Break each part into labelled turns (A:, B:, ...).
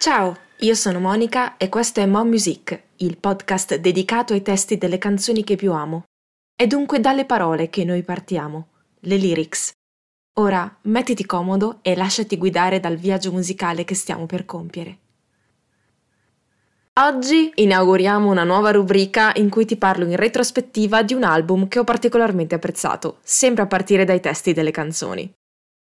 A: Ciao, io sono Monica e questo è Mom Music, il podcast dedicato ai testi delle canzoni che più amo. È dunque dalle parole che noi partiamo, le lyrics. Ora mettiti comodo e lasciati guidare dal viaggio musicale che stiamo per compiere. Oggi inauguriamo una nuova rubrica in cui ti parlo in retrospettiva di un album che ho particolarmente apprezzato, sempre a partire dai testi delle canzoni.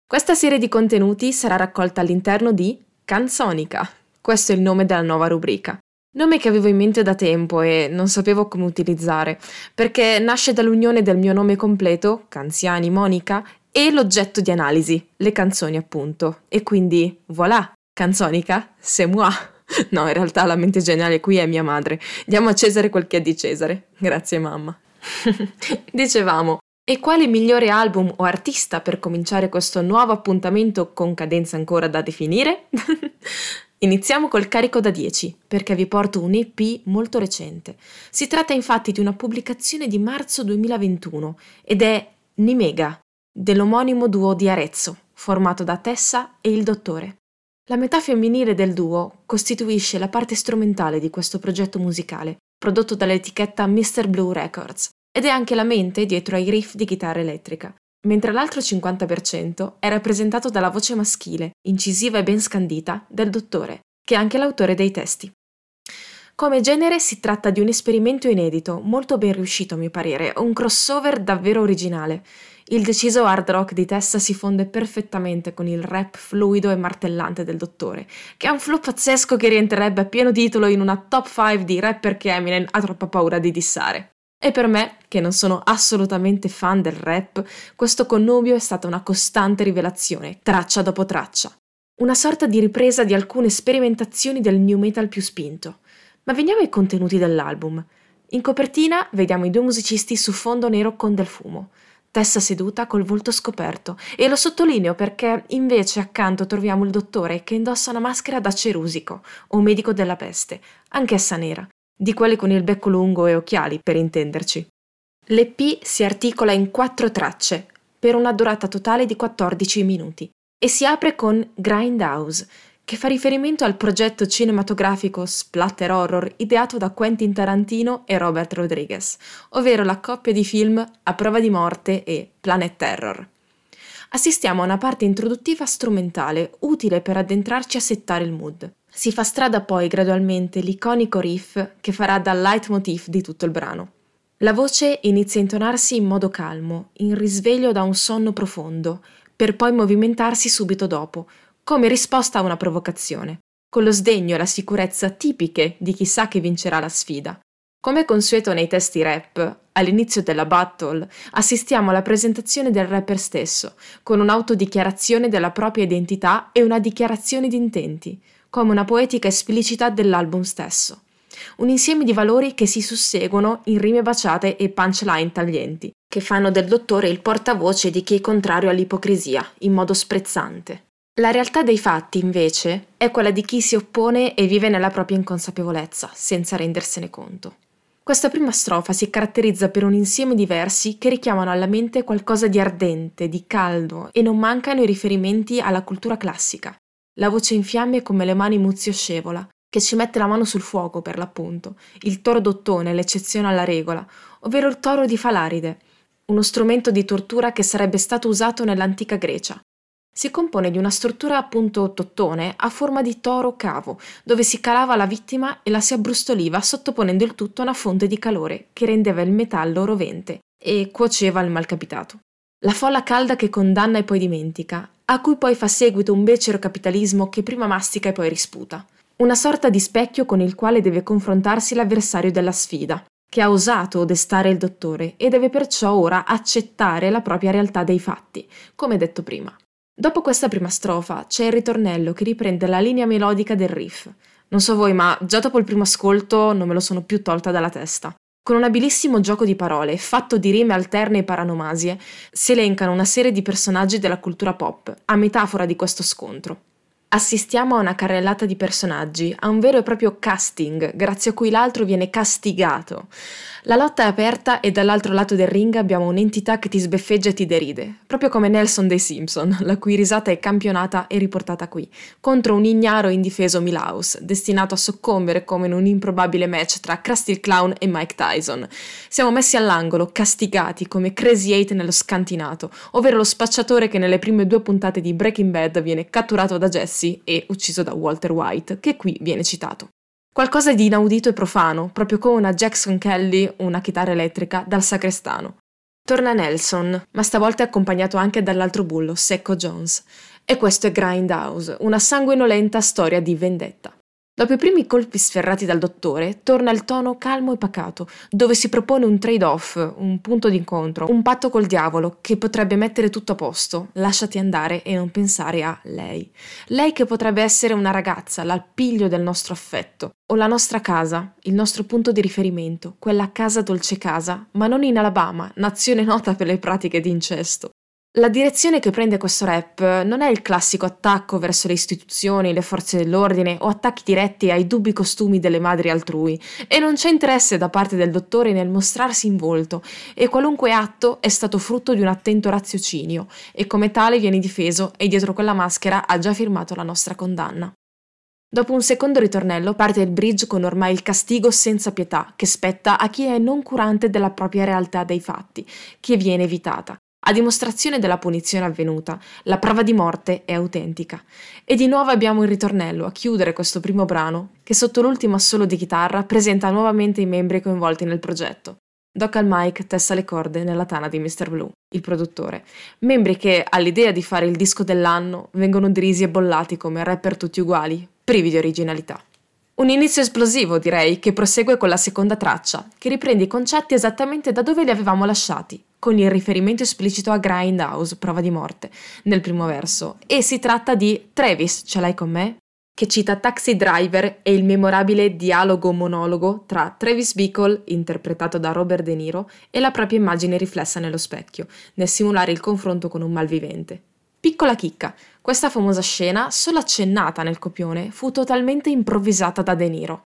A: Questa serie di contenuti sarà raccolta all'interno di Canzonica, questo è il nome della nuova rubrica. Nome che avevo in mente da tempo e non sapevo come utilizzare, perché nasce dall'unione del mio nome completo, Canziani Monica, e l'oggetto di analisi, le canzoni appunto. E quindi, voilà, Canzonica, c'est moi. No, in realtà la mente geniale qui è mia madre. Diamo a Cesare quel che è di Cesare. Grazie mamma. Dicevamo, e quale migliore album o artista per cominciare questo nuovo appuntamento con cadenza ancora da definire? Iniziamo col carico da 10, perché vi porto un EP molto recente. Si tratta infatti di una pubblicazione di marzo 2021 ed è Nimega, dell'omonimo duo di Arezzo, formato da Tessa e il Dottore. La metà femminile del duo costituisce la parte strumentale di questo progetto musicale, prodotto dall'etichetta Mr. Blue Records, ed è anche la mente dietro ai riff di chitarra elettrica, mentre l'altro 50% è rappresentato dalla voce maschile, incisiva e ben scandita, del dottore, che è anche l'autore dei testi. Come genere si tratta di un esperimento inedito, molto ben riuscito a mio parere, un crossover davvero originale. Il deciso hard rock di Tessa si fonde perfettamente con il rap fluido e martellante del dottore, che ha un flow pazzesco che rientrerebbe a pieno titolo in una top 5 di rapper che Eminem ha troppa paura di dissare. E per me, che non sono assolutamente fan del rap, questo connubio è stata una costante rivelazione, traccia dopo traccia. Una sorta di ripresa di alcune sperimentazioni del new metal più spinto. Ma veniamo ai contenuti dell'album. In copertina vediamo i due musicisti su fondo nero con del fumo. Tessa seduta col volto scoperto e lo sottolineo perché invece accanto troviamo il dottore che indossa una maschera da cerusico o medico della peste, anch'essa nera, di quelli con il becco lungo e occhiali, per intenderci. L'EP si articola in quattro tracce, per una durata totale di 14 minuti, e si apre con Grindhouse, che fa riferimento al progetto cinematografico splatter horror ideato da Quentin Tarantino e Robert Rodriguez, ovvero la coppia di film A prova di morte e Planet Terror. Assistiamo a una parte introduttiva strumentale, utile per addentrarci a settare il mood. Si fa strada poi gradualmente l'iconico riff che farà da leitmotiv di tutto il brano. La voce inizia a intonarsi in modo calmo, in risveglio da un sonno profondo, per poi movimentarsi subito dopo, come risposta a una provocazione, con lo sdegno e la sicurezza tipiche di chi sa che vincerà la sfida. Come consueto nei testi rap, all'inizio della battle assistiamo alla presentazione del rapper stesso, con un'autodichiarazione della propria identità e una dichiarazione di intenti, come una poetica esplicita dell'album stesso. Un insieme di valori che si susseguono in rime baciate e punchline taglienti, che fanno del dottore il portavoce di chi è contrario all'ipocrisia, in modo sprezzante. La realtà dei fatti, invece, è quella di chi si oppone e vive nella propria inconsapevolezza, senza rendersene conto. Questa prima strofa si caratterizza per un insieme di versi che richiamano alla mente qualcosa di ardente, di caldo, e non mancano i riferimenti alla cultura classica, la voce in fiamme come le mani Muzio scevola, che ci mette la mano sul fuoco per l'appunto, il toro d'ottone, l'eccezione alla regola, ovvero il toro di Falaride, uno strumento di tortura che sarebbe stato usato nell'antica Grecia. Si compone di una struttura appunto tottone a forma di toro cavo, dove si calava la vittima e la si abbrustoliva sottoponendo il tutto a una fonte di calore che rendeva il metallo rovente e cuoceva il malcapitato. La folla calda che condanna e poi dimentica, a cui poi fa seguito un becero capitalismo che prima mastica e poi risputa. Una sorta di specchio con il quale deve confrontarsi l'avversario della sfida, che ha osato destare il dottore e deve perciò ora accettare la propria realtà dei fatti, come detto prima. Dopo questa prima strofa c'è il ritornello che riprende la linea melodica del riff. Non so voi, ma già dopo il primo ascolto non me lo sono più tolta dalla testa. Con un abilissimo gioco di parole, fatto di rime alterne e paranomasie, si elencano una serie di personaggi della cultura pop, a metafora di questo scontro. Assistiamo a una carrellata di personaggi, a un vero e proprio casting, grazie a cui l'altro viene castigato. La lotta è aperta e dall'altro lato del ring abbiamo un'entità che ti sbeffeggia e ti deride, proprio come Nelson dei Simpson, la cui risata è campionata e riportata qui, contro un ignaro e indifeso Milhouse, destinato a soccombere come in un improbabile match tra Krusty il Clown e Mike Tyson. Siamo messi all'angolo, castigati come Crazy Eight nello scantinato, ovvero lo spacciatore che nelle prime due puntate di Breaking Bad viene catturato da Jesse e ucciso da Walter White, che qui viene citato. Qualcosa di inaudito e profano, proprio come una Jackson Kelly, una chitarra elettrica, dal sacrestano. Torna Nelson, ma stavolta è accompagnato anche dall'altro bullo, Secco Jones. E questo è Grindhouse, una sanguinolenta storia di vendetta. Dopo i primi colpi sferrati dal dottore, torna il tono calmo e pacato, dove si propone un trade-off, un punto d'incontro, un patto col diavolo che potrebbe mettere tutto a posto. Lasciati andare e non pensare a lei. Lei che potrebbe essere una ragazza, l'alpiglio del nostro affetto, o la nostra casa, il nostro punto di riferimento, quella casa dolce casa, ma non in Alabama, nazione nota per le pratiche di incesto. La direzione che prende questo rap non è il classico attacco verso le istituzioni, le forze dell'ordine o attacchi diretti ai dubbi costumi delle madri altrui e non c'è interesse da parte del dottore nel mostrarsi in volto e qualunque atto è stato frutto di un attento raziocinio e come tale viene difeso e dietro quella maschera ha già firmato la nostra condanna. Dopo un secondo ritornello parte il bridge con ormai il castigo senza pietà che spetta a chi è non curante della propria realtà dei fatti, che viene evitata a dimostrazione della punizione avvenuta, la prova di morte è autentica. E di nuovo abbiamo il ritornello a chiudere questo primo brano, che sotto l'ultimo assolo di chitarra presenta nuovamente i membri coinvolti nel progetto. Doc al mic testa le corde nella tana di Mr. Blue, il produttore. Membri che, all'idea di fare il disco dell'anno, vengono derisi e bollati come rapper tutti uguali, privi di originalità. Un inizio esplosivo, direi, che prosegue con la seconda traccia, che riprende i concetti esattamente da dove li avevamo lasciati, con il riferimento esplicito a Grindhouse, prova di morte, nel primo verso. E si tratta di Travis, ce l'hai con me? Che cita Taxi Driver e il memorabile dialogo-monologo tra Travis Bickle, interpretato da Robert De Niro, e la propria immagine riflessa nello specchio, nel simulare il confronto con un malvivente. Piccola chicca, questa famosa scena, solo accennata nel copione, fu totalmente improvvisata da De Niro.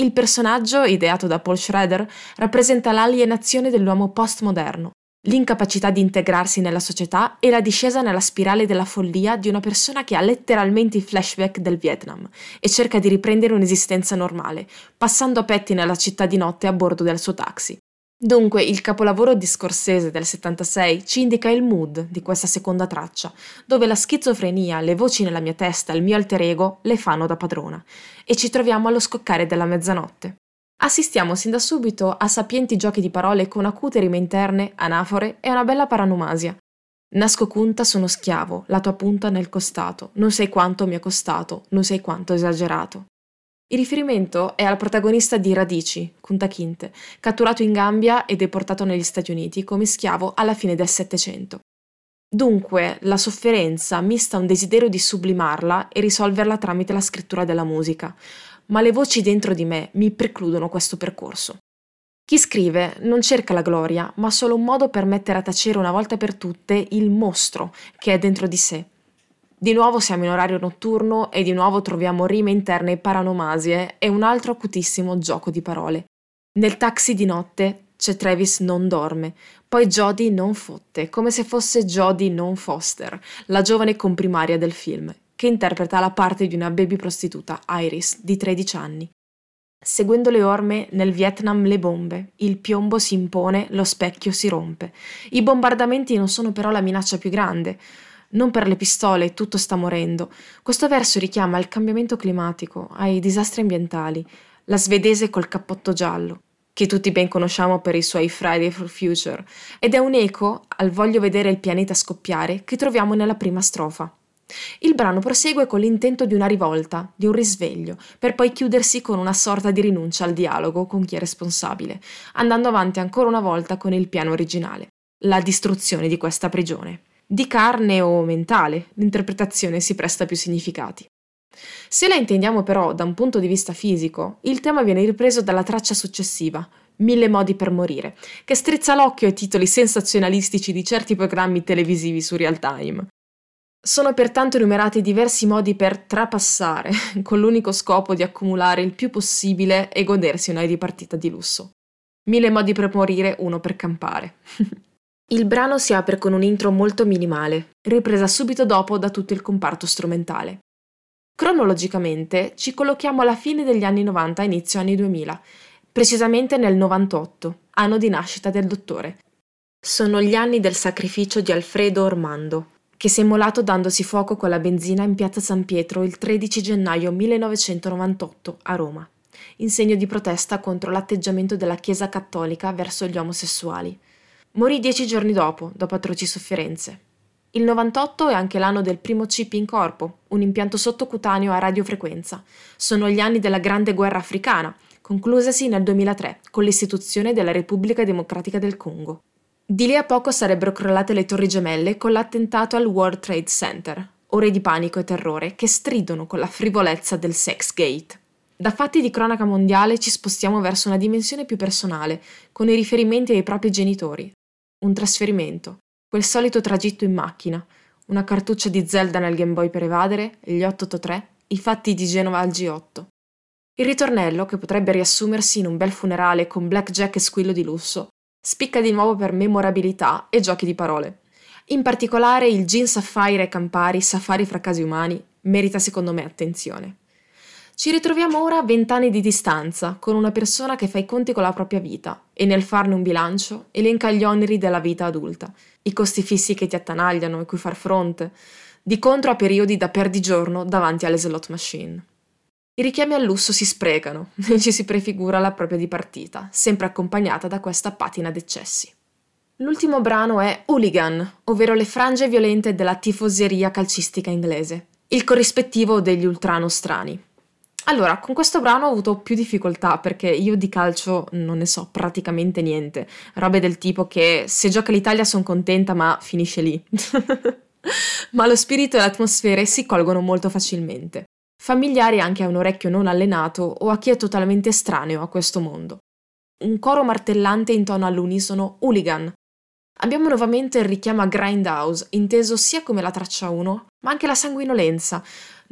A: Il personaggio, ideato da Paul Schrader, rappresenta l'alienazione dell'uomo postmoderno, l'incapacità di integrarsi nella società e la discesa nella spirale della follia di una persona che ha letteralmente i flashback del Vietnam e cerca di riprendere un'esistenza normale, passando a petti nella città di notte a bordo del suo taxi. Dunque, il capolavoro di Scorsese del 76 ci indica il mood di questa seconda traccia, dove la schizofrenia, le voci nella mia testa, il mio alter ego le fanno da padrona, e ci troviamo allo scoccare della mezzanotte. Assistiamo sin da subito a sapienti giochi di parole con acute rime interne, anafore e una bella paranomasia. Nasco cunta sono schiavo, la tua punta nel costato, non sai quanto mi è costato, non sai quanto esagerato. Il riferimento è al protagonista di Radici, Kunta Kinte, catturato in Gambia e deportato negli Stati Uniti come schiavo alla fine del Settecento. Dunque, la sofferenza mista un desiderio di sublimarla e risolverla tramite la scrittura della musica, ma le voci dentro di me mi precludono questo percorso. Chi scrive non cerca la gloria, ma solo un modo per mettere a tacere una volta per tutte il mostro che è dentro di sé di nuovo siamo in orario notturno e di nuovo troviamo rime interne paranomasie e un altro acutissimo gioco di parole. Nel taxi di notte c'è Travis non dorme, poi Jodie non fotte, come se fosse Jodie non Foster, la giovane comprimaria del film, che interpreta la parte di una baby prostituta, Iris, di 13 anni. Seguendo le orme, nel Vietnam le bombe, il piombo si impone, lo specchio si rompe. I bombardamenti non sono però la minaccia più grande. Non per le pistole, tutto sta morendo. Questo verso richiama il cambiamento climatico, ai disastri ambientali, la svedese col cappotto giallo, che tutti ben conosciamo per i suoi Friday for Future, ed è un eco al voglio vedere il pianeta scoppiare che troviamo nella prima strofa. Il brano prosegue con l'intento di una rivolta, di un risveglio, per poi chiudersi con una sorta di rinuncia al dialogo con chi è responsabile, andando avanti ancora una volta con il piano originale, la distruzione di questa prigione. Di carne o mentale, l'interpretazione si presta più significati. Se la intendiamo però da un punto di vista fisico, il tema viene ripreso dalla traccia successiva, Mille modi per morire, che strizza l'occhio ai titoli sensazionalistici di certi programmi televisivi su real time. Sono pertanto enumerati diversi modi per trapassare, con l'unico scopo di accumulare il più possibile e godersi una di partita di lusso. Mille modi per morire, uno per campare. il brano si apre con un intro molto minimale, ripresa subito dopo da tutto il comparto strumentale. Cronologicamente ci collochiamo alla fine degli anni 90 inizio anni 2000, precisamente nel 98, anno di nascita del dottore. Sono gli anni del sacrificio di Alfredo Ormando, che si è immolato dandosi fuoco con la benzina in piazza San Pietro il 13 gennaio 1998 a Roma, in segno di protesta contro l'atteggiamento della Chiesa cattolica verso gli omosessuali. Morì dieci giorni dopo, dopo atroci sofferenze. Il 98 è anche l'anno del primo chip in corpo, un impianto sottocutaneo a radiofrequenza. Sono gli anni della Grande Guerra africana, conclusasi nel 2003 con l'istituzione della Repubblica Democratica del Congo. Di lì a poco sarebbero crollate le torri gemelle con l'attentato al World Trade Center, ore di panico e terrore che stridono con la frivolezza del sex gate. Da fatti di cronaca mondiale ci spostiamo verso una dimensione più personale, con i riferimenti ai propri genitori. Un trasferimento, Quel solito tragitto in macchina, una cartuccia di Zelda nel Game Boy per evadere, gli 883, i fatti di Genova al G8. Il ritornello, che potrebbe riassumersi in un bel funerale con blackjack e squillo di lusso, spicca di nuovo per memorabilità e giochi di parole. In particolare il Gin Sapphire e Campari Safari fra casi umani merita secondo me attenzione. Ci ritroviamo ora a vent'anni di distanza con una persona che fa i conti con la propria vita e nel farne un bilancio elenca gli oneri della vita adulta, i costi fissi che ti attanagliano e cui far fronte, di contro a periodi da perdigiorno davanti alle slot machine. I richiami al lusso si sprecano e ci si prefigura la propria dipartita, sempre accompagnata da questa patina d'eccessi. L'ultimo brano è Hooligan, ovvero le frange violente della tifoseria calcistica inglese, il corrispettivo degli ultranostrani. Allora, con questo brano ho avuto più difficoltà perché io di calcio non ne so praticamente niente. Robe del tipo che se gioca l'Italia sono contenta, ma finisce lì. ma lo spirito e l'atmosfera si colgono molto facilmente. Familiari anche a un orecchio non allenato o a chi è totalmente estraneo a questo mondo. Un coro martellante intona all'unisono Hooligan. Abbiamo nuovamente il richiamo a Grindhouse, inteso sia come la traccia 1, ma anche la sanguinolenza,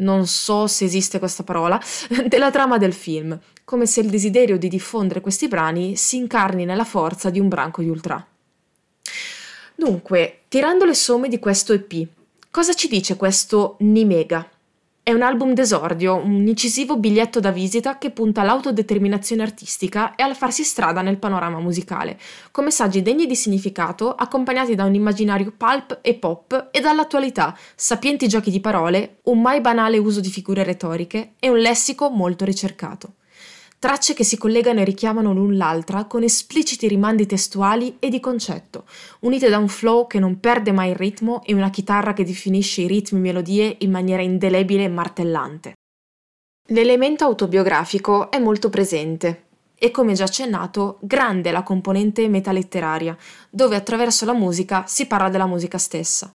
A: non so se esiste questa parola, della trama del film, come se il desiderio di diffondere questi brani si incarni nella forza di un branco di ultra. Dunque, tirando le somme di questo EP, cosa ci dice questo Nimega? È un album d'esordio, un incisivo biglietto da visita che punta all'autodeterminazione artistica e al farsi strada nel panorama musicale, con messaggi degni di significato accompagnati da un immaginario pulp e pop e dall'attualità, sapienti giochi di parole, un mai banale uso di figure retoriche e un lessico molto ricercato tracce che si collegano e richiamano l'un l'altra con espliciti rimandi testuali e di concetto, unite da un flow che non perde mai il ritmo e una chitarra che definisce i ritmi e melodie in maniera indelebile e martellante. L'elemento autobiografico è molto presente e, come già accennato, grande la componente metaletteraria, dove attraverso la musica si parla della musica stessa.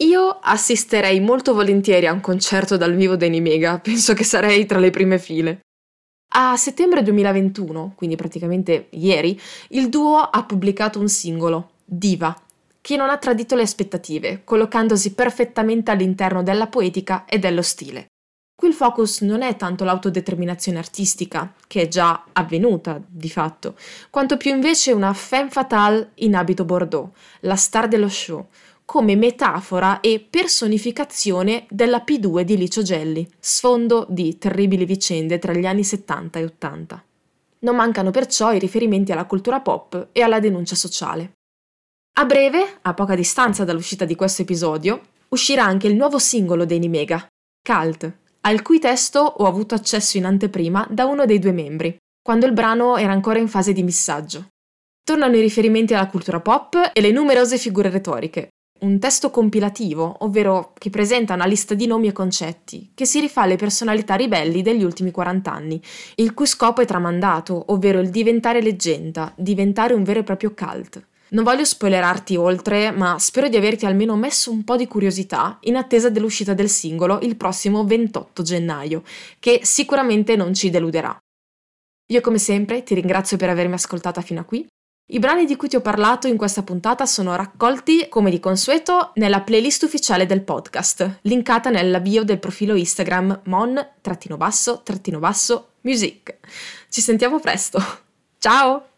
A: Io assisterei molto volentieri a un concerto dal vivo dei Nimega, penso che sarei tra le prime file. A settembre 2021, quindi praticamente ieri, il duo ha pubblicato un singolo, Diva, che non ha tradito le aspettative, collocandosi perfettamente all'interno della poetica e dello stile. Qui il focus non è tanto l'autodeterminazione artistica, che è già avvenuta di fatto, quanto più invece una femme fatale in abito bordeaux, la star dello show, come metafora e personificazione della P2 di Licio Gelli, sfondo di terribili vicende tra gli anni 70 e 80. Non mancano perciò i riferimenti alla cultura pop e alla denuncia sociale. A breve, a poca distanza dall'uscita di questo episodio, uscirà anche il nuovo singolo dei Nimega, Cult, al cui testo ho avuto accesso in anteprima da uno dei due membri, quando il brano era ancora in fase di missaggio. Tornano i riferimenti alla cultura pop e le numerose figure retoriche, un testo compilativo, ovvero che presenta una lista di nomi e concetti, che si rifà alle personalità ribelli degli ultimi 40 anni, il cui scopo è tramandato, ovvero il diventare leggenda, diventare un vero e proprio cult. Non voglio spoilerarti oltre, ma spero di averti almeno messo un po' di curiosità in attesa dell'uscita del singolo il prossimo 28 gennaio, che sicuramente non ci deluderà. Io come sempre ti ringrazio per avermi ascoltata fino a qui I brani di cui ti ho parlato in questa puntata sono raccolti, come di consueto, nella playlist ufficiale del podcast, linkata nella bio del profilo Instagram mon-basso-music. Ci sentiamo presto. Ciao!